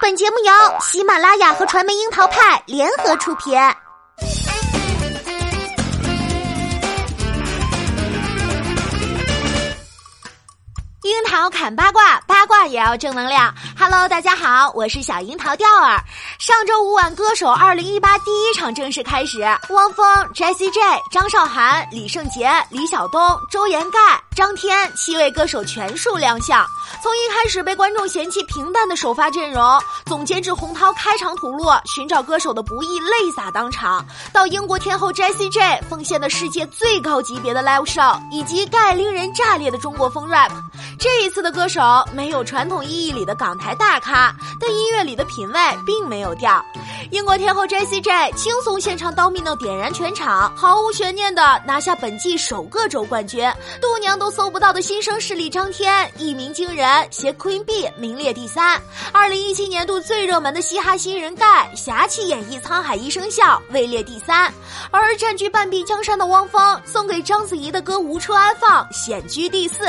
本节目由喜马拉雅和传媒樱桃派联合出品。樱桃砍八卦，八卦也要正能量。Hello，大家好，我是小樱桃调儿。上周五晚，歌手二零一八第一场正式开始，汪峰、Jessie J、张韶涵、李圣杰、李晓东、周延盖、张天七位歌手全数亮相。从一开始被观众嫌弃平淡的首发阵容，总监制洪涛开场吐露寻找歌手的不易，泪洒当场；到英国天后 Jessie J 奉献的世界最高级别的 live show，以及盖令人炸裂的中国风 rap。这一次的歌手没有传统意义里的港台大咖，但音乐里的品味并没有掉。英国天后 Jessie J 轻松献唱《刀 n 诺》，点燃全场，毫无悬念的拿下本季首个周冠军。度娘都搜不到的新生势力张天，一鸣惊人，携 Queen B 名列第三。二零一七年度最热门的嘻哈新人盖，侠气演绎《沧海一声笑》，位列第三。而占据半壁江山的汪峰，送给章子怡的歌《无处安放》，险居第四。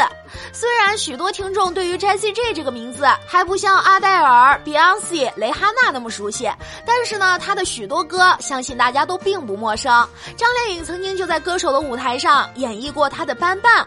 虽然许多听众对于 Jessie J 这个名字还不像阿黛尔、Beyonce、蕾哈娜那么熟悉，但是呢，她的许多歌相信大家都并不陌生。张靓颖曾经就在歌手的舞台上演绎过她的《班班》。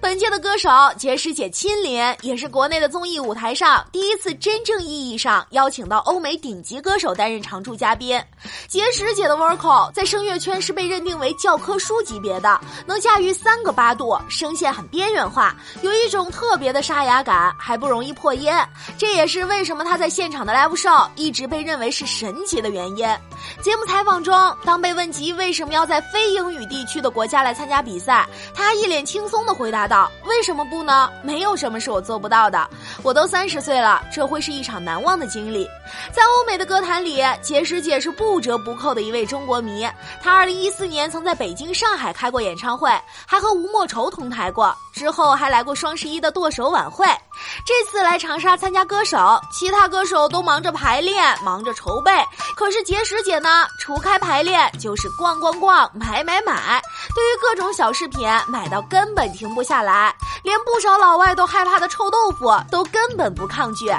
本届的歌手杰师姐亲临，也是国内的综艺舞台上第一次真正意义上邀请到欧美顶级歌手担任常驻嘉宾。杰师姐的 vocal 在声乐圈是被认定为教科书级别的，能驾驭三个八度，声线很边缘化。有一种特别的沙哑感，还不容易破音，这也是为什么他在现场的 live show 一直被认为是神奇的原因。节目采访中，当被问及为什么要在非英语地区的国家来参加比赛，他一脸轻松地回答道：“为什么不呢？没有什么是我做不到的。我都三十岁了，这会是一场难忘的经历。”在欧美的歌坛里，杰师姐是不折不扣的一位中国迷。她二零一四年曾在北京、上海开过演唱会，还和吴莫愁同台过，之后还来过双十一的剁手晚会。这次来长沙参加歌手，其他歌手都忙着排练，忙着筹备，可是结石姐呢，除开排练就是逛逛逛，买买买。对于各种小饰品，买到根本停不下来，连不少老外都害怕的臭豆腐都根本不抗拒。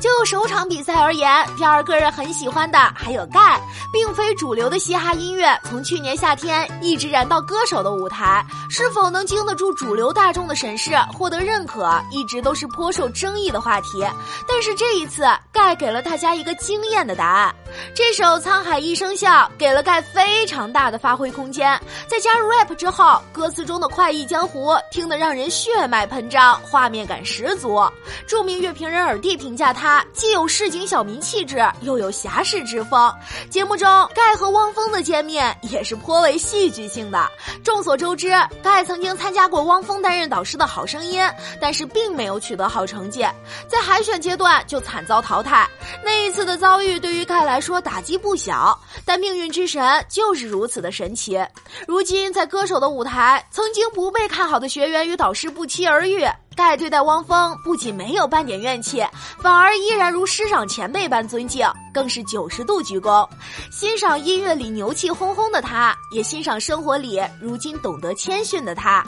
就首场比赛而言，第二个人很喜欢的还有盖，并非主流的嘻哈音乐，从去年夏天一直燃到歌手的舞台，是否能经得住主流大众的审视，获得认可，一直都是颇受争议的话题。但是这一次，盖给了大家一个惊艳的答案。这首《沧海一声笑》给了盖非常大的发挥空间，在加入 rap 之后，歌词中的快意江湖听得让人血脉喷张，画面感十足。著名乐评人耳帝评价他既有市井小民气质，又有侠士之风。节目中，盖和汪峰的见面也是颇为戏剧性的。众所周知，盖曾经参加过汪峰担任导师的好声音，但是并没有取得好成绩，在海选阶段就惨遭淘汰。那一次的遭遇对于盖来说说打击不小，但命运之神就是如此的神奇。如今在歌手的舞台，曾经不被看好的学员与导师不期而遇。盖对待汪峰不仅没有半点怨气，反而依然如师长前辈般尊敬，更是九十度鞠躬。欣赏音乐里牛气哄哄的他，也欣赏生活里如今懂得谦逊的他。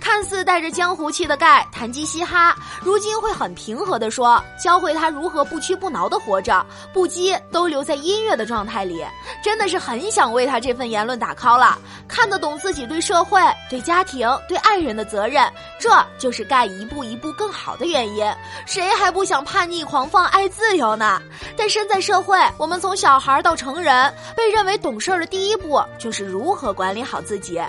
看似带着江湖气的盖谈及嘻哈，如今会很平和地说，教会他如何不屈不挠地活着，不羁都留在音乐的状态里。真的是很想为他这份言论打 call 了。看得懂自己对社会、对家庭、对爱人的责任，这就是盖一。步一步更好的原因，谁还不想叛逆狂放爱自由呢？但身在社会，我们从小孩到成人，被认为懂事的第一步就是如何管理好自己。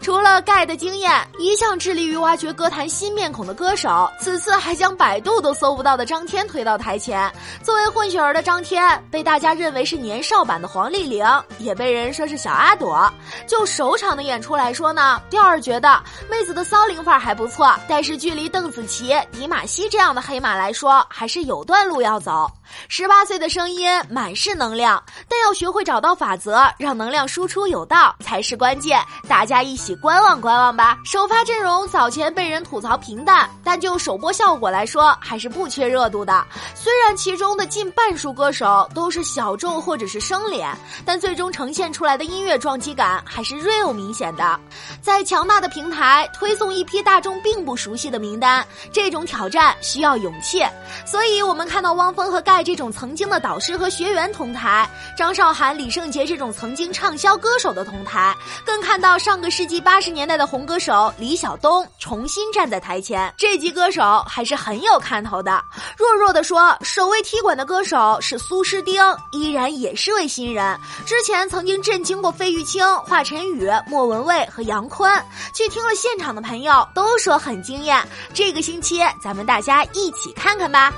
除了盖的经验，一向致力于挖掘歌坛新面孔的歌手，此次还将百度都搜不到的张天推到台前。作为混血儿的张天，被大家认为是年少版的黄丽玲，也被人说是小阿朵。就首场的演出来说呢，调儿觉得妹子的骚灵范儿还不错，但是距离邓紫棋、迪玛希这样的黑马来说，还是有段路要走。十八岁的声音满是能量，但要学会找到法则，让能量输出有道才是关键。大家一起观望观望吧。首发阵容早前被人吐槽平淡，但就首播效果来说，还是不缺热度的。虽然其中的近半数歌手都是小众或者是生脸，但最终呈现出来的音乐撞击感还是 real 明显的。在强大的平台推送一批大众并不熟悉的名单，这种挑战需要勇气。所以我们看到汪峰和盖。外这种曾经的导师和学员同台，张韶涵、李圣杰这种曾经畅销歌手的同台，更看到上个世纪八十年代的红歌手李晓东重新站在台前。这集歌手还是很有看头的。弱弱的说，首位踢馆的歌手是苏诗丁，依然也是位新人，之前曾经震惊过费玉清、华晨宇、莫文蔚和杨坤。去听了现场的朋友都说很惊艳。这个星期咱们大家一起看看吧。